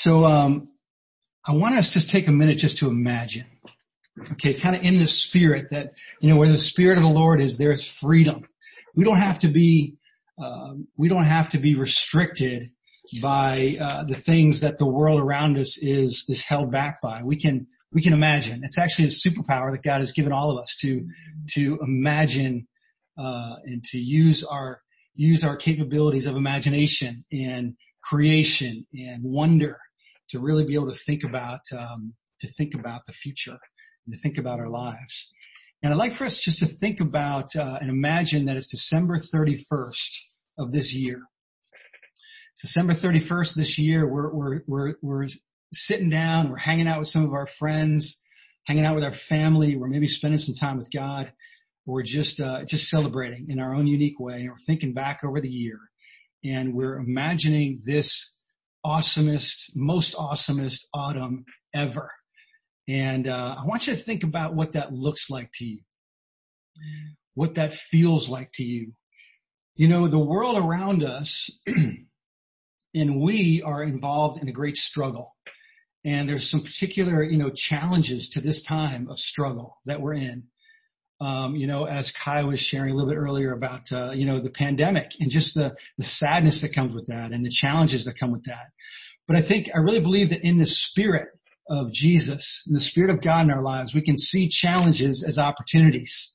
So, um, I want us to just take a minute just to imagine. Okay, kind of in the spirit that, you know, where the spirit of the Lord is, there's freedom. We don't have to be, uh, we don't have to be restricted by uh, the things that the world around us is is held back by. We can we can imagine. It's actually a superpower that God has given all of us to to imagine uh, and to use our use our capabilities of imagination and creation and wonder to really be able to think about um, to think about the future and to think about our lives. And I'd like for us just to think about uh, and imagine that it's December 31st of this year. December 31st this year, we're, we're, we're, we're sitting down, we're hanging out with some of our friends, hanging out with our family, we're maybe spending some time with God. We're just, uh, just celebrating in our own unique way. And we're thinking back over the year and we're imagining this awesomest, most awesomest autumn ever. And, uh, I want you to think about what that looks like to you. What that feels like to you. You know, the world around us and we are involved in a great struggle. And there's some particular, you know, challenges to this time of struggle that we're in. Um, you know, as Kai was sharing a little bit earlier about, uh, you know, the pandemic and just the, the sadness that comes with that and the challenges that come with that. But I think, I really believe that in the spirit of Jesus, in the spirit of God in our lives, we can see challenges as opportunities.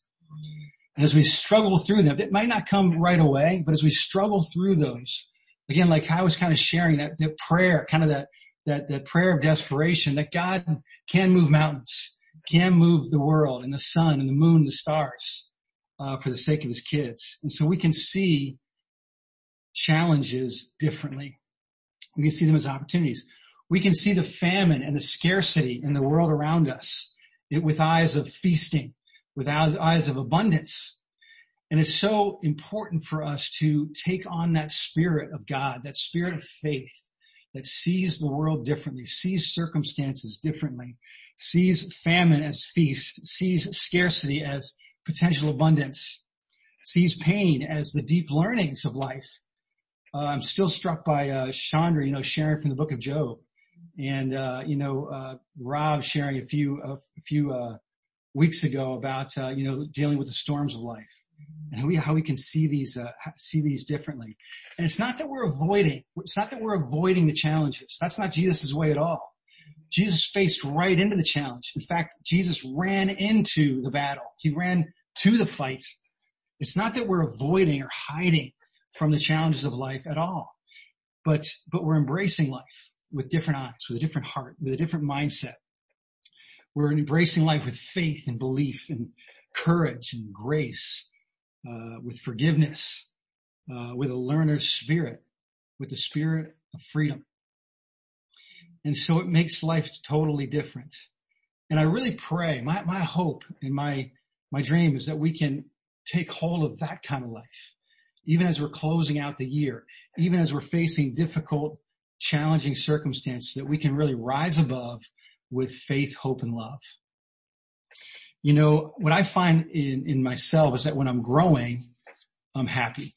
And as we struggle through them, it might not come right away, but as we struggle through those, again, like I was kind of sharing that, that prayer, kind of that, that, that prayer of desperation that God can move mountains, can move the world and the sun and the moon, and the stars, uh, for the sake of his kids. And so we can see challenges differently. We can see them as opportunities. We can see the famine and the scarcity in the world around us with eyes of feasting, with eyes of abundance. And it's so important for us to take on that spirit of God, that spirit of faith that sees the world differently, sees circumstances differently, sees famine as feast, sees scarcity as potential abundance, sees pain as the deep learnings of life. Uh, I'm still struck by uh, Chandra, you know, sharing from the book of Job, and uh, you know, uh, Rob sharing a few a few uh, weeks ago about uh, you know dealing with the storms of life and how we, how we can see these, see these differently. And it's not that we're avoiding, it's not that we're avoiding the challenges. That's not Jesus' way at all. Jesus faced right into the challenge. In fact, Jesus ran into the battle. He ran to the fight. It's not that we're avoiding or hiding from the challenges of life at all, but, but we're embracing life with different eyes, with a different heart, with a different mindset. We're embracing life with faith and belief and courage and grace uh, with forgiveness, uh, with a learner's spirit, with the spirit of freedom. And so it makes life totally different. And I really pray, my, my hope and my, my dream is that we can take hold of that kind of life, even as we're closing out the year, even as we're facing difficult, challenging circumstances, that we can really rise above with faith, hope, and love you know, what I find in, in myself is that when I'm growing, I'm happy.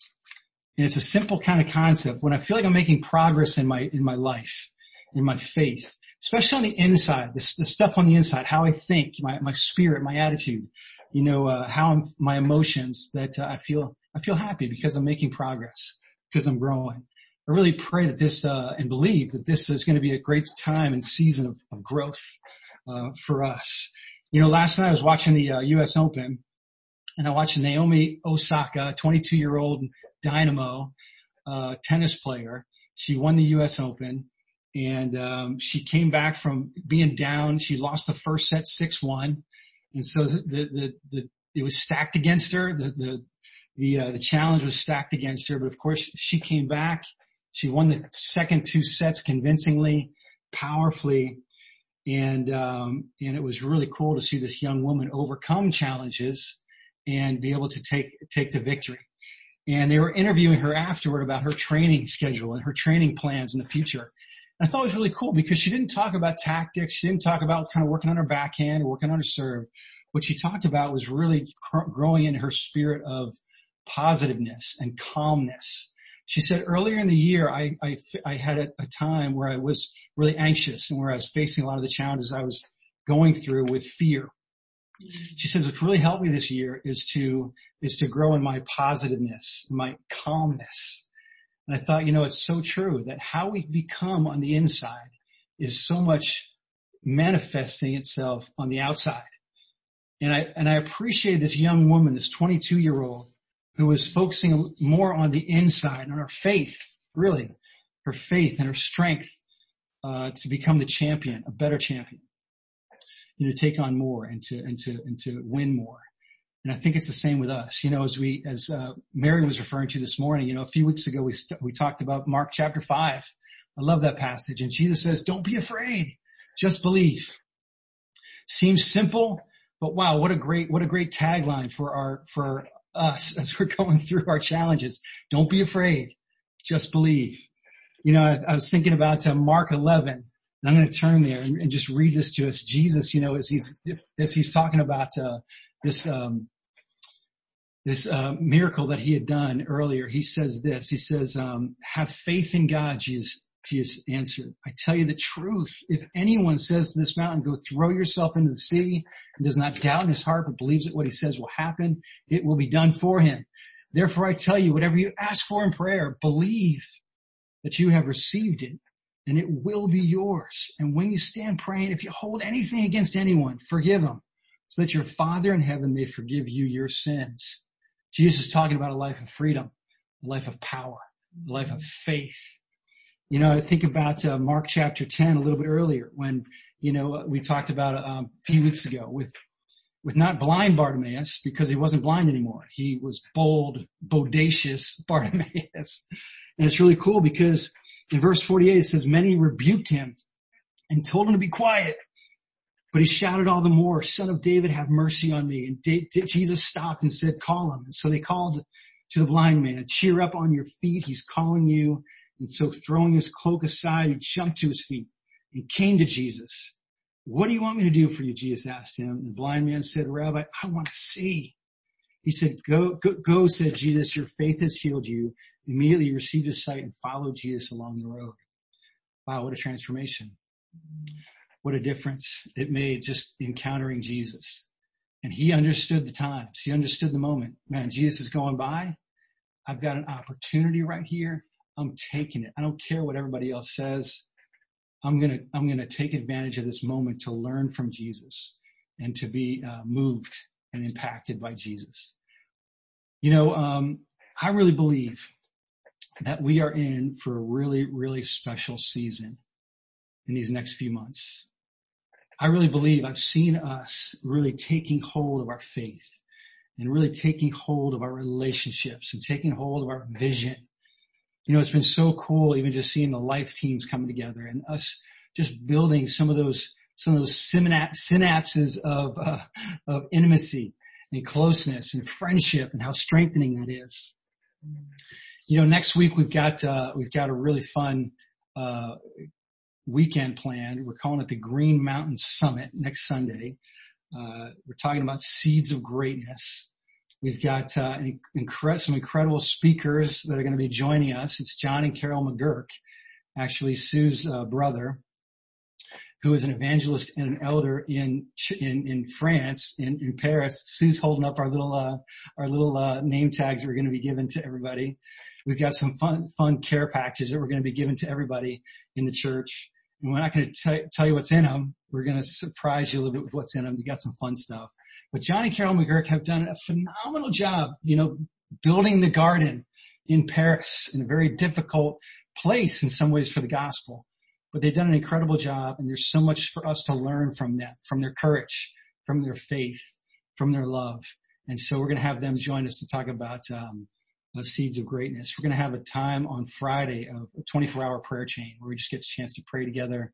And it's a simple kind of concept. When I feel like I'm making progress in my, in my life, in my faith, especially on the inside, the, the stuff on the inside, how I think, my, my spirit, my attitude, you know, uh, how I'm, my emotions that uh, I feel, I feel happy because I'm making progress, because I'm growing. I really pray that this, uh, and believe that this is going to be a great time and season of, of growth, uh, for us. You know, last night I was watching the uh, U.S. Open and I watched Naomi Osaka, 22 year old dynamo, uh, tennis player. She won the U.S. Open and, um, she came back from being down. She lost the first set 6-1. And so the, the, the, it was stacked against her. The, the, the, uh, the challenge was stacked against her, but of course she came back. She won the second two sets convincingly, powerfully and um, and it was really cool to see this young woman overcome challenges and be able to take take the victory. And they were interviewing her afterward about her training schedule and her training plans in the future. And I thought it was really cool because she didn't talk about tactics. She didn't talk about kind of working on her backhand or working on her serve. What she talked about was really cr- growing in her spirit of positiveness and calmness She said earlier in the year, I, I, I had a, a time where I was really anxious and where I was facing a lot of the challenges I was going through with fear. Mm-hmm. She says what's really helped me this year is to, is to grow in my positiveness, my calmness. And I thought, you know, it's so true that how we become on the inside is so much manifesting itself on the outside. And I, and I appreciate this young woman, this 22 year old who was focusing more on the inside, on her faith, really, her faith and her strength, uh, to become the champion, a better champion you know, take on more and to, and to, and to win more. And I think it's the same with us. You know, as we, as, uh, Mary was referring to this morning, you know, a few weeks ago we, st- we talked about Mark chapter five. I love that passage. And Jesus says, don't be afraid. Just believe. Seems simple, but wow, what a great, what a great tagline for our, for us as we're going through our challenges. Don't be afraid. Just believe. You know, I, I was thinking about uh, Mark 11 and I'm going to turn there and, and, just read this to us. Jesus, you know, as he's, as he's talking about, uh, this, um, this, uh, miracle that he had done earlier, he says this, he says, um, have faith in God, Jesus, Jesus answered. I tell you the truth. If anyone says to this mountain, go throw yourself into the sea and does not doubt in his heart, but believes that what he says will happen, it will be done for him. Therefore I tell you, whatever you ask for in prayer, believe that you have received it and it will be yours. And when you stand praying, if you hold anything against anyone, forgive them so that your father in heaven may forgive you your sins. Jesus is talking about a life of freedom, a life of power, a life of faith. You know, I think about uh, Mark chapter 10 a little bit earlier when, you know, we talked about um, a few weeks ago with, with not blind Bartimaeus because he wasn't blind anymore. He was bold, bodacious Bartimaeus. And it's really cool because in verse 48, it says, many rebuked him and told him to be quiet. But he shouted all the more, son of David, have mercy on me. And Jesus stopped and said, call him. And so they called to the blind man, cheer up on your feet. He's calling you. And so throwing his cloak aside, he jumped to his feet and came to Jesus. What do you want me to do for you? Jesus asked him. And the blind man said, Rabbi, I want to see. He said, go, go, go, said Jesus, your faith has healed you immediately he received his sight and followed Jesus along the road. Wow, what a transformation. What a difference it made just encountering Jesus. And he understood the times. He understood the moment. Man, Jesus is going by. I've got an opportunity right here. I'm taking it. I don't care what everybody else says. I'm going to, I'm going to take advantage of this moment to learn from Jesus and to be uh, moved and impacted by Jesus. You know, um, I really believe that we are in for a really, really special season in these next few months. I really believe I've seen us really taking hold of our faith and really taking hold of our relationships and taking hold of our vision. You know, it's been so cool even just seeing the life teams coming together and us just building some of those, some of those synapses of, uh, of intimacy and closeness and friendship and how strengthening that is you know, next week we've got, uh, we've got a really fun, uh, weekend planned. We're calling it the Green Mountain Summit next Sunday. Uh, we're talking about seeds of greatness. We've got, uh, incre- some incredible speakers that are going to be joining us. It's John and Carol McGurk, actually Sue's, uh, brother who is an evangelist and an elder in in, in France, in, in Paris. Sue's holding up our little uh, our little uh, name tags that we're going to be given to everybody. We've got some fun, fun care packages that we're going to be giving to everybody in the church. And we're not going to tell you what's in them. We're going to surprise you a little bit with what's in them. We got some fun stuff. But John and Carol McGurk have done a phenomenal job, you know, building the garden in Paris in a very difficult place in some ways for the gospel. But they've done an incredible job and there's so much for us to learn from them, from their courage, from their faith, from their love. And so we're going to have them join us to talk about um, seeds of greatness. We're going to have a time on Friday of a 24 hour prayer chain where we just get a chance to pray together,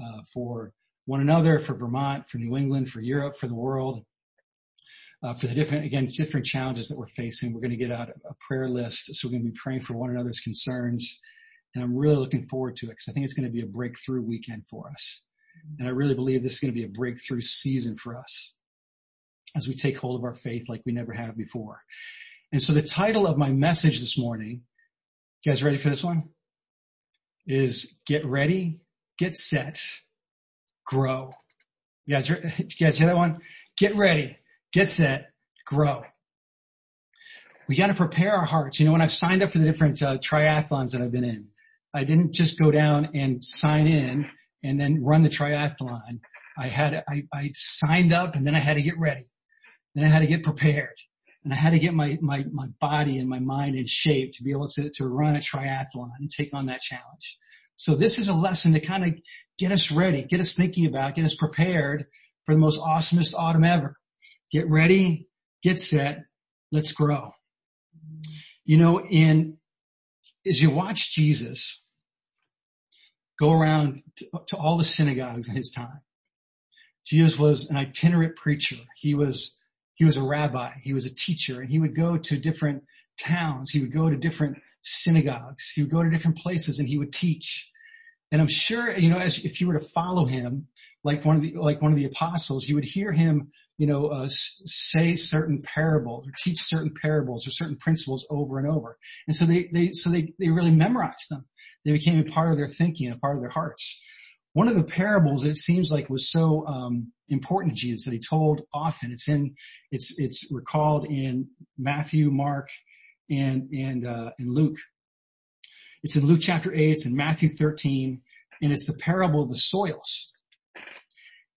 uh, for one another, for Vermont, for New England, for Europe, for the world, uh, for the different, again, different challenges that we're facing. We're going to get out a prayer list. So we're going to be praying for one another's concerns. And I'm really looking forward to it because I think it's going to be a breakthrough weekend for us. And I really believe this is going to be a breakthrough season for us as we take hold of our faith like we never have before. And so the title of my message this morning You guys ready for this one? Is get ready, get set, grow. You guys, you guys hear that one? Get ready, get set, grow. We got to prepare our hearts. You know, when I've signed up for the different uh, triathlons that I've been in, I didn't just go down and sign in and then run the triathlon. I had, I, I signed up and then I had to get ready. Then I had to get prepared and I had to get my, my, my body and my mind in shape to be able to, to run a triathlon and take on that challenge. So this is a lesson to kind of get us ready, get us thinking about, get us prepared for the most awesomest autumn ever. Get ready, get set, let's grow. You know, in, as you watch Jesus go around to, to all the synagogues in his time, Jesus was an itinerant preacher. He was, he was a rabbi. He was a teacher and he would go to different towns. He would go to different synagogues. He would go to different places and he would teach. And I'm sure, you know, as if you were to follow him, like one of the, like one of the apostles, you would hear him, you know, uh, say certain parables or teach certain parables or certain principles over and over. And so they, they, so they, they really memorized them. They became a part of their thinking, a part of their hearts. One of the parables it seems like was so um, important to Jesus that he told often. It's in, it's it's recalled in Matthew, Mark, and and uh, in Luke. It's in Luke chapter 8, it's in Matthew 13, and it's the parable of the soils.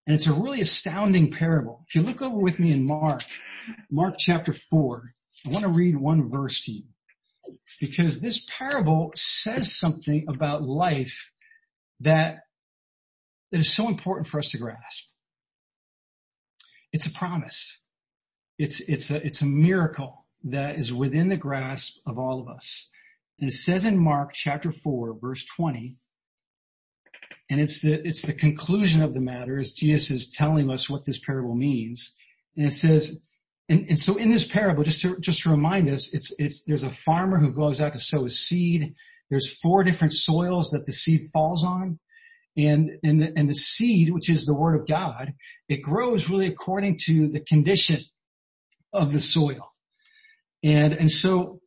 And it's a really astounding parable. If you look over with me in Mark, Mark chapter 4, I want to read one verse to you. Because this parable says something about life that, that is so important for us to grasp. It's a promise. It's, it's a, it's a miracle that is within the grasp of all of us. And it says in Mark chapter 4 verse 20, and it's the, it's the conclusion of the matter as Jesus is telling us what this parable means. And it says, and, and so in this parable, just to, just to remind us, it's, it's, there's a farmer who goes out to sow a seed. There's four different soils that the seed falls on. And, and the, and the seed, which is the word of God, it grows really according to the condition of the soil. And, and so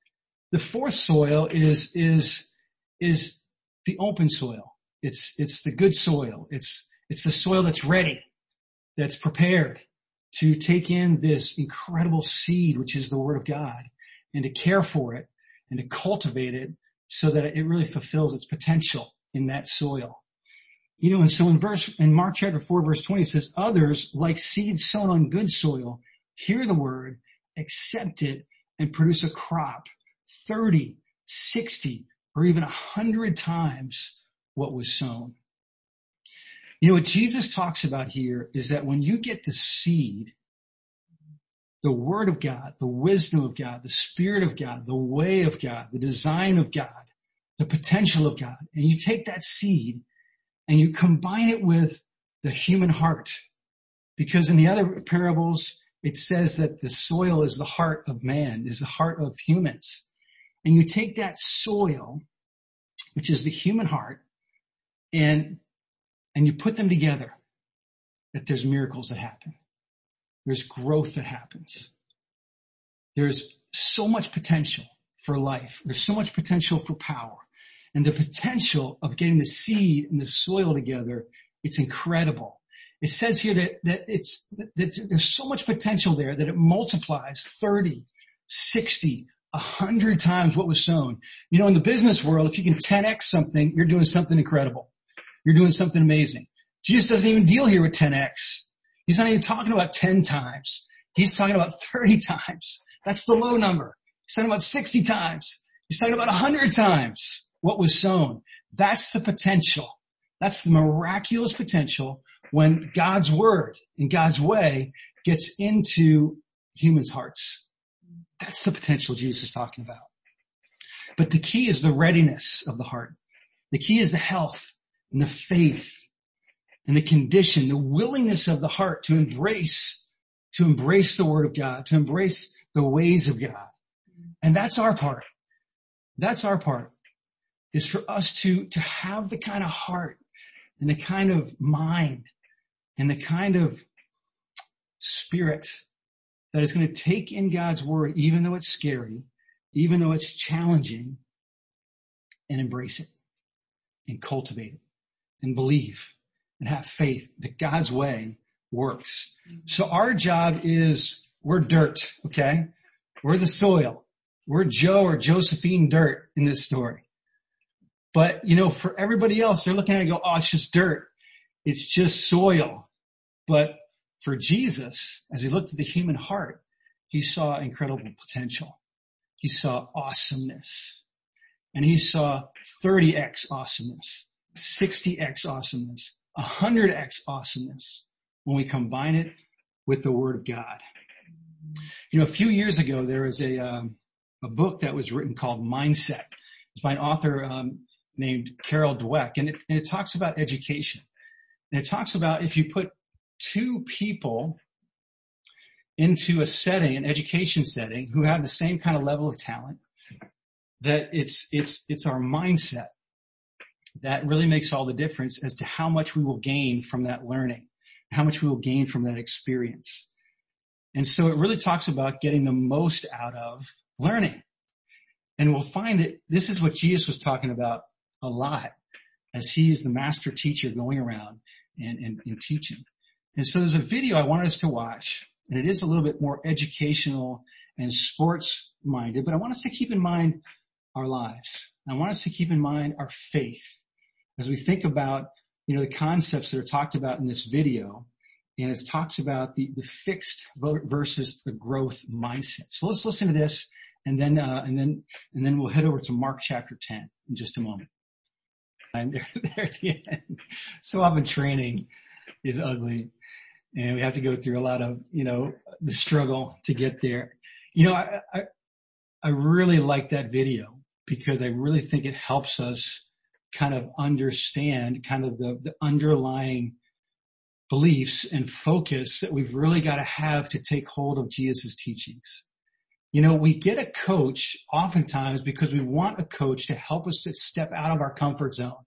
the fourth soil is, is, is the open soil. It's, it's the good soil. It's, it's the soil that's ready, that's prepared to take in this incredible seed, which is the word of God and to care for it and to cultivate it so that it really fulfills its potential in that soil. You know, and so in verse, in Mark chapter 4 verse 20 it says, others like seed sown on good soil, hear the word, accept it, and produce a crop 30, 60, or even a hundred times what was sown. You know, what Jesus talks about here is that when you get the seed, the word of God, the wisdom of God, the spirit of God, the way of God, the design of God, the potential of God, and you take that seed and you combine it with the human heart. Because in the other parables, it says that the soil is the heart of man, is the heart of humans. And you take that soil, which is the human heart, and, and you put them together, that there's miracles that happen. There's growth that happens. There's so much potential for life. There's so much potential for power. And the potential of getting the seed and the soil together, it's incredible. It says here that, that it's, that there's so much potential there that it multiplies 30, 60, a hundred times what was sown. You know, in the business world, if you can 10x something, you're doing something incredible. You're doing something amazing. Jesus doesn't even deal here with 10x. He's not even talking about 10 times. He's talking about 30 times. That's the low number. He's talking about 60 times. He's talking about 100 times what was sown. That's the potential. That's the miraculous potential when God's word and God's way gets into humans' hearts. That's the potential Jesus is talking about. But the key is the readiness of the heart. The key is the health and the faith and the condition, the willingness of the heart to embrace, to embrace the word of God, to embrace the ways of God. And that's our part. That's our part is for us to, to have the kind of heart and the kind of mind and the kind of spirit that is going to take in God's word, even though it's scary, even though it's challenging, and embrace it and cultivate it and believe and have faith that God's way works. Mm-hmm. So our job is we're dirt, okay? We're the soil. We're Joe or Josephine dirt in this story. But, you know, for everybody else, they're looking at it and go, oh, it's just dirt. It's just soil. But for Jesus, as he looked at the human heart, he saw incredible potential. He saw awesomeness. And he saw 30x awesomeness, 60x awesomeness, 100x awesomeness when we combine it with the Word of God. You know, a few years ago, there was a, um, a book that was written called Mindset. It's by an author um, named Carol Dweck, and it, and it talks about education. And it talks about if you put two people into a setting, an education setting, who have the same kind of level of talent, that it's, it's, it's our mindset that really makes all the difference as to how much we will gain from that learning, how much we will gain from that experience. And so it really talks about getting the most out of learning. And we'll find that this is what Jesus was talking about a lot as he is the master teacher going around and, and, and teaching. And so there's a video I wanted us to watch and it is a little bit more educational and sports minded, but I want us to keep in mind our lives. I want us to keep in mind our faith as we think about, you know, the concepts that are talked about in this video. And it talks about the, the fixed versus the growth mindset. So let's listen to this and then, uh, and then, and then we'll head over to Mark chapter 10 in just a moment. I'm there, there at the end. So often training is ugly and we have to go through a lot of, you know, the struggle to get there. You know, I, I, I really like that video because I really think it helps us kind of understand kind of the, the underlying beliefs and focus that we've really got to have to take hold of Jesus' teachings. You know, we get a coach oftentimes because we want a coach to help us to step out of our comfort zone.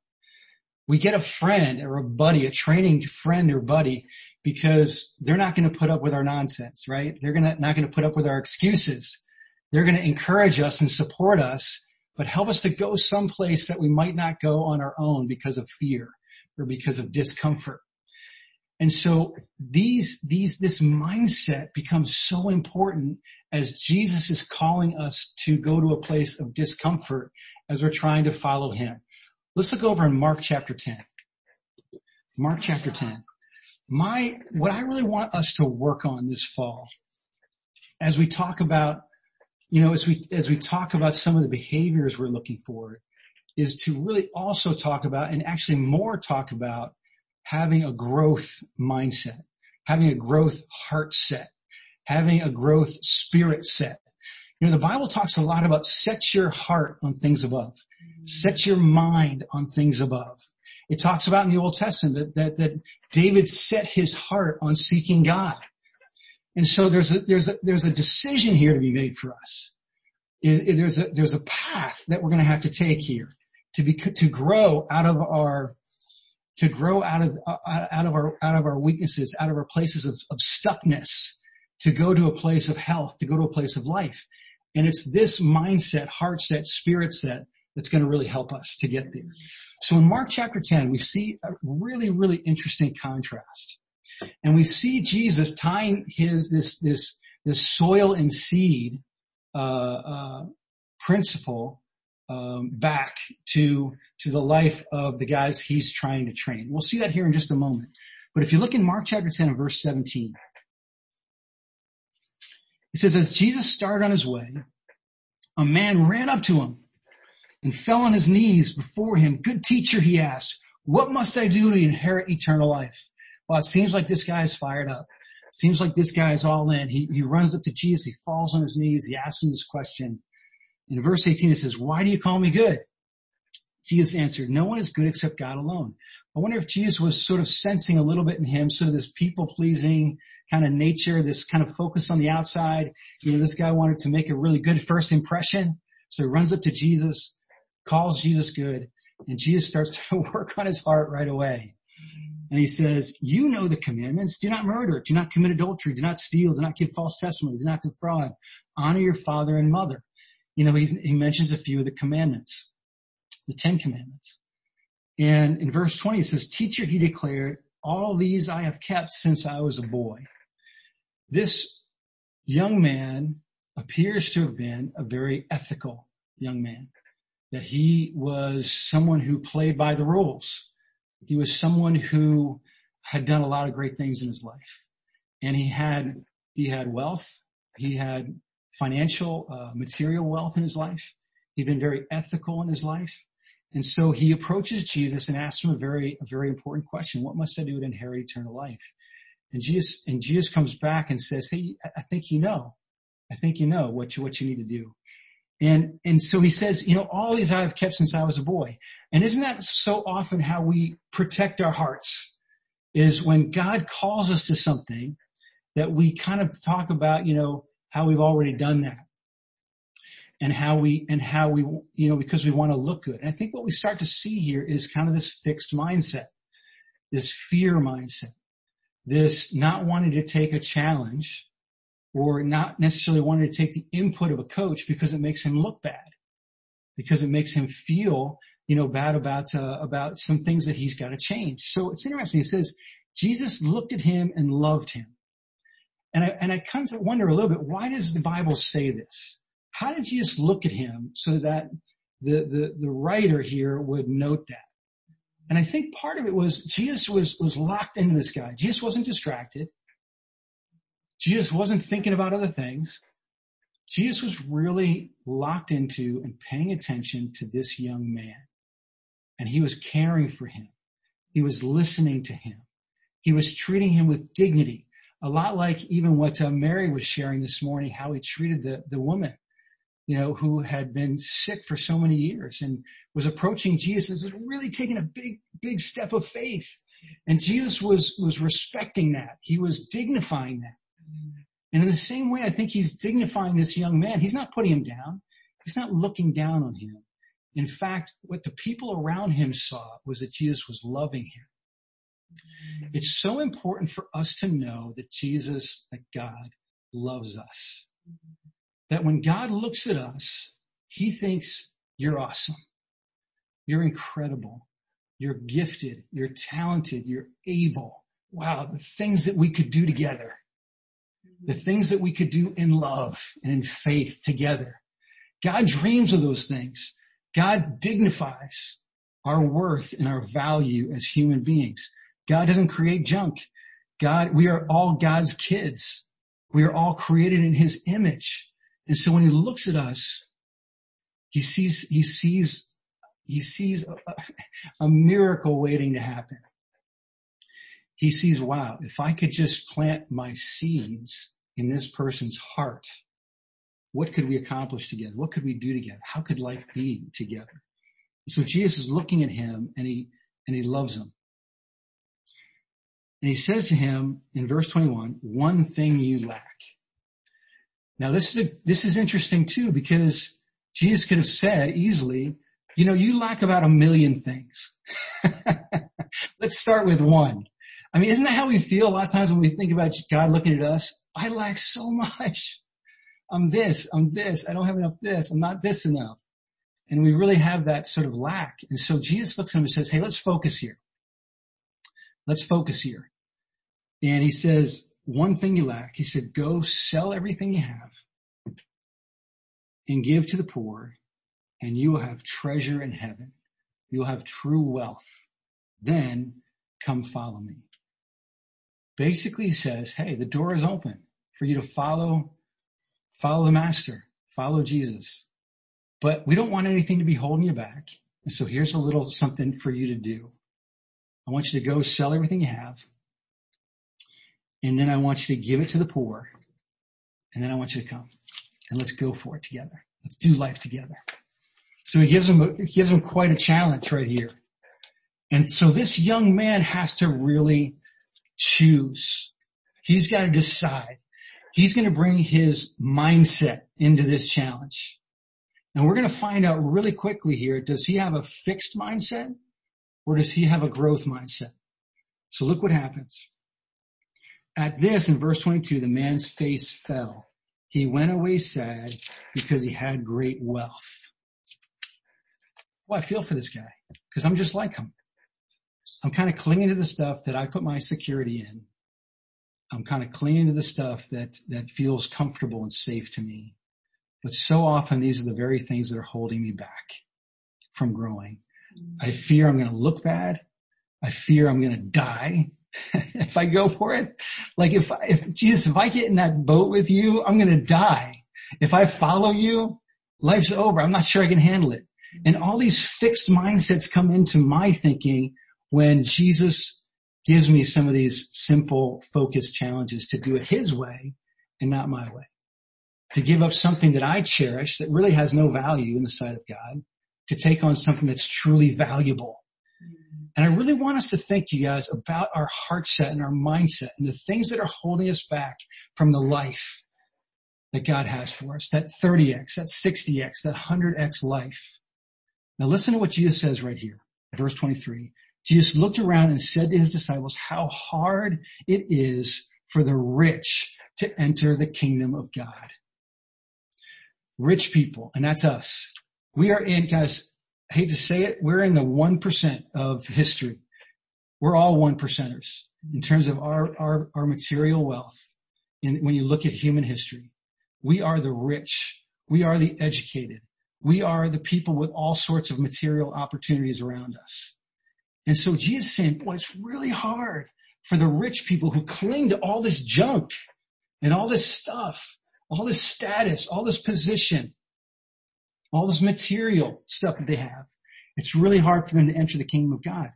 We get a friend or a buddy, a training friend or buddy because they're not going to put up with our nonsense, right? They're gonna, not going to put up with our excuses. They're going to encourage us and support us, but help us to go someplace that we might not go on our own because of fear or because of discomfort. And so these, these, this mindset becomes so important as Jesus is calling us to go to a place of discomfort as we're trying to follow him. Let's look over in Mark chapter 10. Mark chapter 10 my, what I really want us to work on this fall, as we talk about, you know, as we, as we talk about some of the behaviors we're looking for, is to really also talk about and actually more talk about having a growth mindset, having a growth heart set, having a growth spirit set. You know, the Bible talks a lot about set your heart on things above. Set your mind on things above. It talks about in the Old Testament that, that, that David set his heart on seeking God. And so there's a, there's a, there's a decision here to be made for us. It, it, there's a, there's a path that we're going to have to take here to be, to grow out of our, to grow out of, uh, out of our, out of our weaknesses, out of our places of, of stuckness, to go to a place of health, to go to a place of life. And it's this mindset, heart set, spirit set that's going to really help us to get there. So in Mark chapter 10, we see a really, really interesting contrast. And we see Jesus tying his, this, this, this soil and seed, uh, uh, principle, um, back to, to the life of the guys he's trying to train. We'll see that here in just a moment. But if you look in Mark chapter 10 and verse 17, it says, as Jesus started on his way, a man ran up to him and fell on his knees before him. Good teacher, he asked, what must I do to inherit eternal life? Well, it seems like this guy is fired up. It seems like this guy is all in. He, he runs up to Jesus. He falls on his knees. He asks him this question. In verse 18, it says, why do you call me good? Jesus answered, no one is good except God alone. I wonder if Jesus was sort of sensing a little bit in him, sort of this people pleasing kind of nature, this kind of focus on the outside. You know, this guy wanted to make a really good first impression. So he runs up to Jesus calls Jesus good, and Jesus starts to work on his heart right away. And he says, you know the commandments. Do not murder. Do not commit adultery. Do not steal. Do not give false testimony. Do not defraud. Honor your father and mother. You know, he, he mentions a few of the commandments. the Ten Commandments. And in verse 20 it says, teacher, he declared, all these I have kept since I was a boy. This young man appears to have been a very ethical young man, that he was someone who played by the rules. He was someone who had done a lot of great things in his life and he had, he had wealth. He had financial, uh, material wealth in his life. He'd been very ethical in his life. And so he approaches Jesus and asks him a very, a very important question. What must I do to inherit eternal life? And Jesus, and Jesus comes back and says, Hey, I think you know. I think you know what you, what you need to do. And, and so he says, you know, all these I have kept since I was a boy. And isn't that so often how we protect our hearts? Is when God calls us to something that we kind of talk about, you know, how we've already done that and how we, and how we, you know, because we want to look good. And I think what we start to see here is kind of this fixed mindset, this fear mindset, this not wanting to take a challenge or not necessarily wanting to take the input of a coach because it makes him look bad, because it makes him feel, you know, bad about, uh, about some things that he's got to change. So it's interesting. He says, Jesus looked at him and loved him. And I, and I come to wonder a little bit, why does the Bible say this? How did Jesus look at him so that the, the, the writer here would note that? And I think part of it was Jesus was, was locked into this guy. Jesus wasn't distracted. Jesus wasn't thinking about other things. Jesus was really locked into and paying attention to this young man. And he was caring for him. He was listening to him. He was treating him with dignity a lot like even what uh, Mary was sharing this morning, how he treated the, the woman, you know, who had been sick for so many years and was approaching Jesus and really taking a big, big step of faith. And Jesus was, was respecting that. He was dignifying that. And in the same way, I think he's dignifying this young man. He's not putting him down. He's not looking down on him. In fact, what the people around him saw was that Jesus was loving him. It's so important for us to know that Jesus, that God loves us. That when God looks at us, he thinks you're awesome. You're incredible. You're gifted. You're talented. You're able. Wow. The things that we could do together. The things that we could do in love and in faith together. God dreams of those things. God dignifies our worth and our value as human beings. God doesn't create junk. God, we are all God's kids. We are all created in his image. And so when he looks at us, he sees, he sees, he sees a, a miracle waiting to happen. He sees, wow, if I could just plant my seeds in this person's heart, what could we accomplish together? What could we do together? How could life be together? So Jesus is looking at him and he, and he loves him. And he says to him in verse 21, one thing you lack. Now this is, a, this is interesting too because Jesus could have said easily, you know, you lack about a million things. Let's start with one. I mean, isn't that how we feel a lot of times when we think about God looking at us? I lack so much. I'm this, I'm this, I don't have enough this, I'm not this enough. And we really have that sort of lack. And so Jesus looks at him and says, hey, let's focus here. Let's focus here. And he says, one thing you lack. He said, go sell everything you have and give to the poor and you will have treasure in heaven. You'll have true wealth. Then come follow me. Basically he says, hey, the door is open for you to follow, follow the master, follow Jesus. But we don't want anything to be holding you back. And so here's a little something for you to do. I want you to go sell everything you have and then I want you to give it to the poor. And then I want you to come and let's go for it together. Let's do life together. So he gives him, gives him quite a challenge right here. And so this young man has to really choose. He's got to decide. He's going to bring his mindset into this challenge. And we're going to find out really quickly here, does he have a fixed mindset or does he have a growth mindset? So look what happens. At this, in verse 22, the man's face fell. He went away sad because he had great wealth. well, I feel for this guy because I'm just like him. I'm kind of clinging to the stuff that I put my security in. I'm kind of clinging to the stuff that, that feels comfortable and safe to me. But so often these are the very things that are holding me back from growing. I fear I'm going to look bad. I fear I'm going to die if I go for it. Like if, if Jesus, if I get in that boat with you, I'm going to die. If I follow you, life's over. I'm not sure I can handle it. And all these fixed mindsets come into my thinking when Jesus gives me some of these simple focused challenges to do it his way and not my way. To give up something that I cherish that really has no value in the sight of God to take on something that's truly valuable. And I really want us to think, you guys, about our heart set and our mindset and the things that are holding us back from the life that God has for us. That 30x, that 60x, that 100x life. Now listen to what Jesus says right here, verse 23. Jesus looked around and said to his disciples, how hard it is for the rich to enter the kingdom of God. Rich people, and that's us. We are in, guys, I hate to say it, we're in the 1% of history. We're all one percenters in terms of our, our, our material wealth. And when you look at human history, we are the rich. We are the educated. We are the people with all sorts of material opportunities around us. And so Jesus is saying, boy, it's really hard for the rich people who cling to all this junk and all this stuff, all this status, all this position, all this material stuff that they have. It's really hard for them to enter the kingdom of God.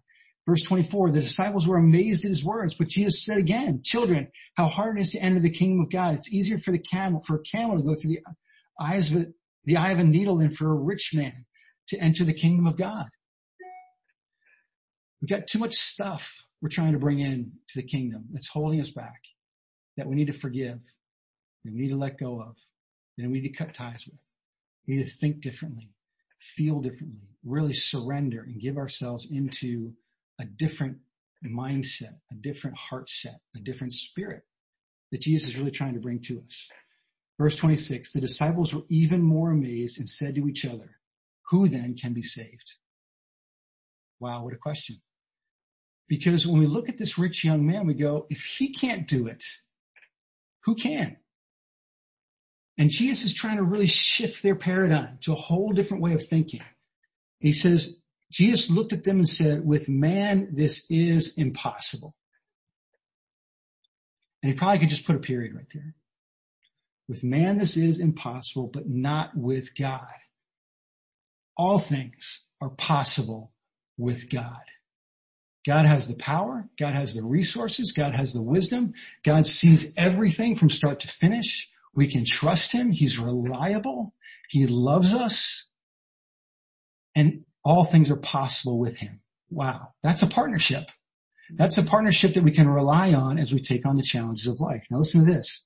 Verse 24, the disciples were amazed at his words, but Jesus said again, children, how hard it is to enter the kingdom of God. It's easier for the camel, for a camel to go through the eyes of the eye of a needle than for a rich man to enter the kingdom of God. We've got too much stuff we're trying to bring in to the kingdom that's holding us back, that we need to forgive, that we need to let go of, that we need to cut ties with. We need to think differently, feel differently, really surrender and give ourselves into a different mindset, a different heart set, a different spirit that Jesus is really trying to bring to us. Verse 26, the disciples were even more amazed and said to each other, who then can be saved? Wow, what a question. Because when we look at this rich young man, we go, if he can't do it, who can? And Jesus is trying to really shift their paradigm to a whole different way of thinking. He says, Jesus looked at them and said, with man, this is impossible. And he probably could just put a period right there. With man, this is impossible, but not with God. All things are possible with God. God has the power. God has the resources. God has the wisdom. God sees everything from start to finish. We can trust him. He's reliable. He loves us and all things are possible with him. Wow. That's a partnership. That's a partnership that we can rely on as we take on the challenges of life. Now listen to this.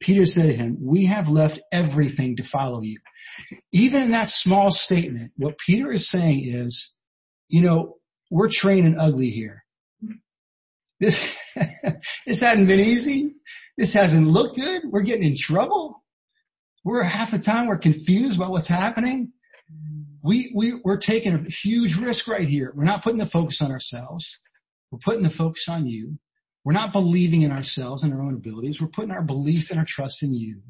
Peter said to him, we have left everything to follow you. Even in that small statement, what Peter is saying is, you know, we're training ugly here. This, this hasn't been easy. This hasn't looked good. We're getting in trouble. We're half the time we're confused about what's happening. We, we, we're taking a huge risk right here. We're not putting the focus on ourselves. We're putting the focus on you. We're not believing in ourselves and our own abilities. We're putting our belief and our trust in you.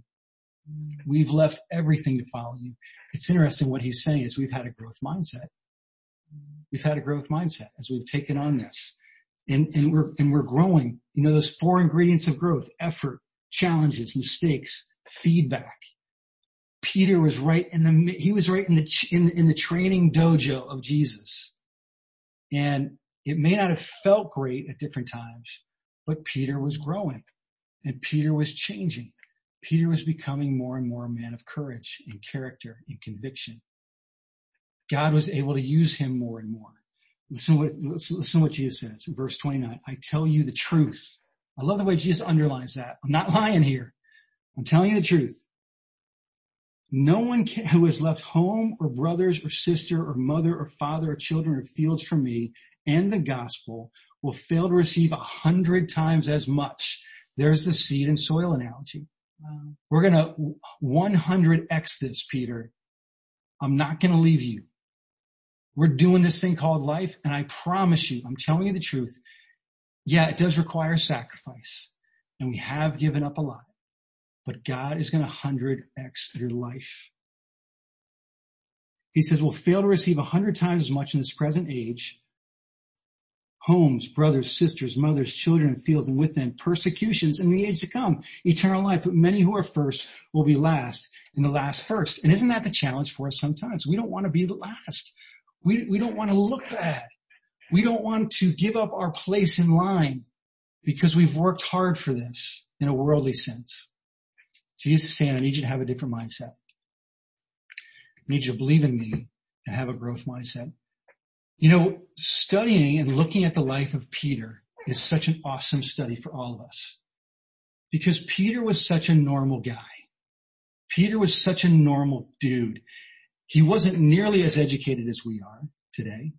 We've left everything to follow you. It's interesting what he's saying is we've had a growth mindset. We've had a growth mindset as we've taken on this and, and we're, and we're growing. You know, those four ingredients of growth, effort, challenges, mistakes, feedback. Peter was right in the, he was right in the, in, in the training dojo of Jesus. And it may not have felt great at different times, but Peter was growing and Peter was changing. Peter was becoming more and more a man of courage and character and conviction. God was able to use him more and more. Listen what, listen what Jesus says in verse 29. I tell you the truth. I love the way Jesus underlines that. I'm not lying here. I'm telling you the truth. No one can, who has left home or brothers or sister or mother or father or children or fields for me and the gospel will fail to receive a hundred times as much. There's the seed and soil analogy. Wow. We're going to 100x this, Peter. I'm not going to leave you. We're doing this thing called life and I promise you, I'm telling you the truth. Yeah, it does require sacrifice and we have given up a lot, but God is going to 100x your life. He says we'll fail to receive a hundred times as much in this present age. Homes, brothers, sisters, mothers, children, fields, and with them persecutions in the age to come. Eternal life, but many who are first will be last and the last first. And isn't that the challenge for us sometimes? We don't want to be the last. We, we don't want to look bad. We don't want to give up our place in line because we've worked hard for this in a worldly sense. Jesus is saying, I need you to have a different mindset. I need you to believe in me and have a growth mindset. You know, studying and looking at the life of Peter is such an awesome study for all of us because Peter was such a normal guy. Peter was such a normal dude. He wasn't nearly as educated as we are today.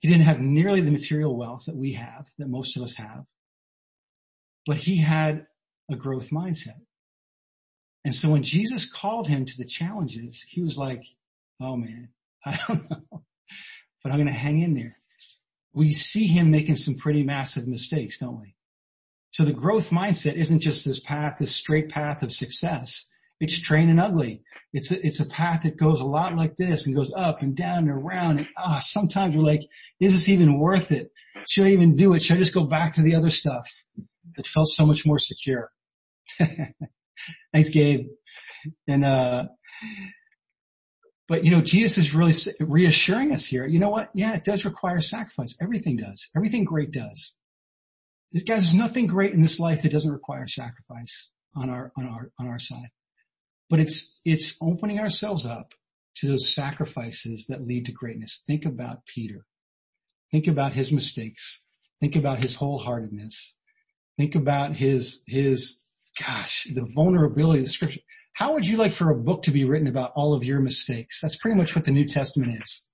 He didn't have nearly the material wealth that we have, that most of us have, but he had a growth mindset. And so when Jesus called him to the challenges, he was like, oh man, I don't know, but I'm going to hang in there. We see him making some pretty massive mistakes, don't we? So the growth mindset isn't just this path, this straight path of success. It's train and ugly. It's a, it's a path that goes a lot like this and goes up and down and around. And ah, sometimes we're like, is this even worth it? Should I even do it? Should I just go back to the other stuff that felt so much more secure? Thanks, Gabe. And, uh, but you know, Jesus is really reassuring us here. You know what? Yeah, it does require sacrifice. Everything does. Everything great does. Guys, there's nothing great in this life that doesn't require sacrifice on our, on our, on our side. But it's, it's opening ourselves up to those sacrifices that lead to greatness. Think about Peter. Think about his mistakes. Think about his wholeheartedness. Think about his, his gosh, the vulnerability of the scripture. How would you like for a book to be written about all of your mistakes? That's pretty much what the New Testament is.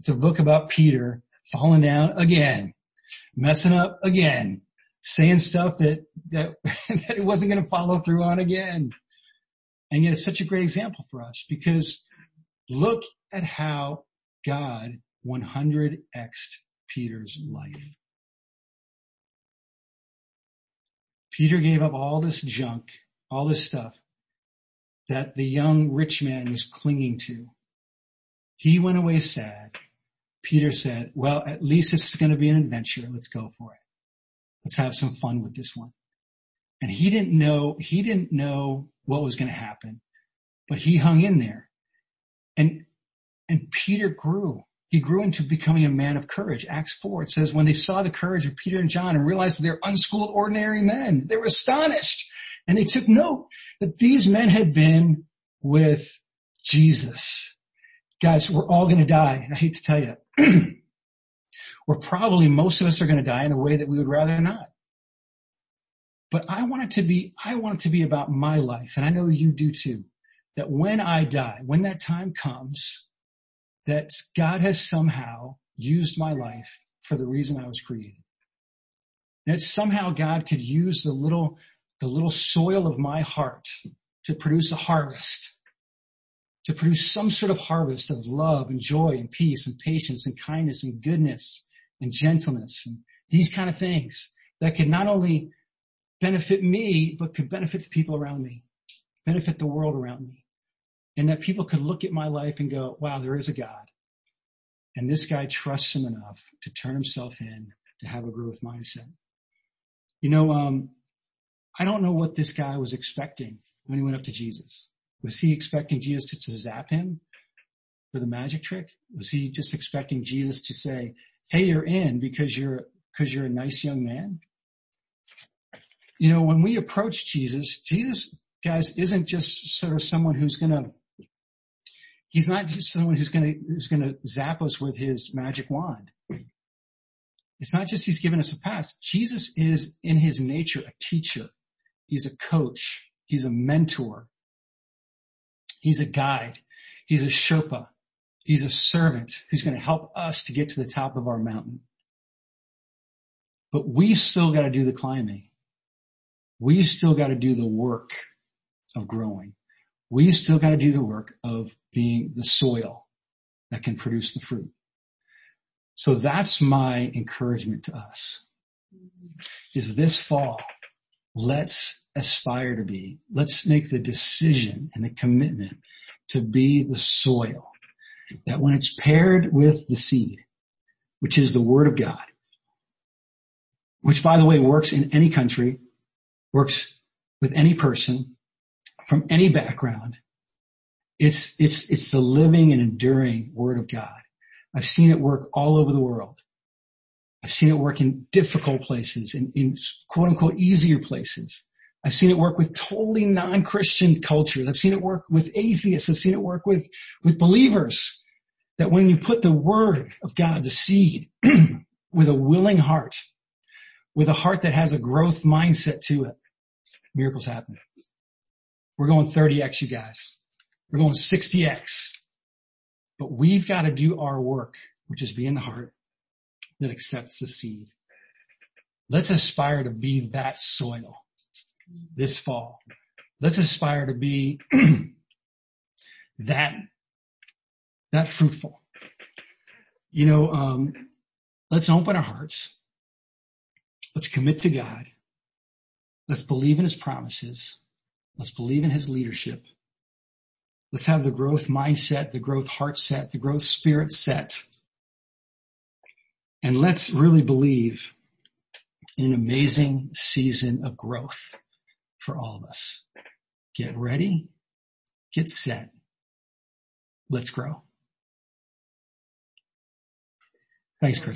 It's a book about Peter falling down again, messing up again, saying stuff that, that, that it wasn't going to follow through on again. And yet it's such a great example for us because look at how God 100x'd Peter's life. Peter gave up all this junk, all this stuff that the young rich man was clinging to. He went away sad. Peter said, well, at least this is going to be an adventure. Let's go for it. Let's have some fun with this one. And he didn't know, he didn't know what was going to happen, but he hung in there. And, and Peter grew he grew into becoming a man of courage. Acts 4, it says, when they saw the courage of Peter and John and realized they're unschooled ordinary men, they were astonished. And they took note that these men had been with Jesus. Guys, we're all going to die. I hate to tell you. we're probably most of us are going to die in a way that we would rather not. But I want it to be, I want it to be about my life. And I know you do too. That when I die, when that time comes, that God has somehow used my life for the reason I was created. That somehow God could use the little, the little soil of my heart to produce a harvest, to produce some sort of harvest of love and joy and peace and patience and kindness and goodness and gentleness and these kind of things that could not only benefit me, but could benefit the people around me, benefit the world around me and that people could look at my life and go, wow, there is a God. And this guy trusts him enough to turn himself in to have a growth mindset. You know, um, I don't know what this guy was expecting when he went up to Jesus. Was he expecting Jesus to, to zap him for the magic trick? Was he just expecting Jesus to say, Hey, you're in because you're, because you're a nice young man? You know, when we approach Jesus, Jesus, guys, isn't just sort of someone who's to He's not just someone who's to, who's to zap us with his magic wand. It's not just he's given us a pass. Jesus is in his nature a teacher. He's a coach. He's a mentor. He's a guide. He's a Sherpa. He's a servant who's going to help us to get to the top of our mountain. But we still got to do the climbing. We still got to do the work of growing we still got to do the work of being the soil that can produce the fruit. So that's my encouragement to us is this fall, let's aspire to be, let's make the decision and the commitment to be the soil that when it's paired with the seed, which is the word of God, which by the way works in any country, works with any person from any background. It's, it's, it's the living and enduring word of God. I've seen it work all over the world. I've seen it work in difficult places, in, in quote unquote easier places. I've seen it work with totally non-Christian cultures. I've seen it work with atheists. I've seen it work with, with believers. That when you put the word of God, the seed, with a willing heart, with a heart that has a growth mindset to it, miracles happen. We're going 30x, you guys. We're going 60x. But we've got to do our work, which is be in the heart that accepts the seed. Let's aspire to be that soil this fall. Let's aspire to be that, that fruitful. You know, um, let's open our hearts. Let's commit to God. Let's believe in his promises. Let's believe in his leadership. Let's have the growth mindset, the growth heart set, the growth spirit set. And let's really believe in an amazing season of growth for all of us. Get ready, get set. Let's grow. Thanks, Chris.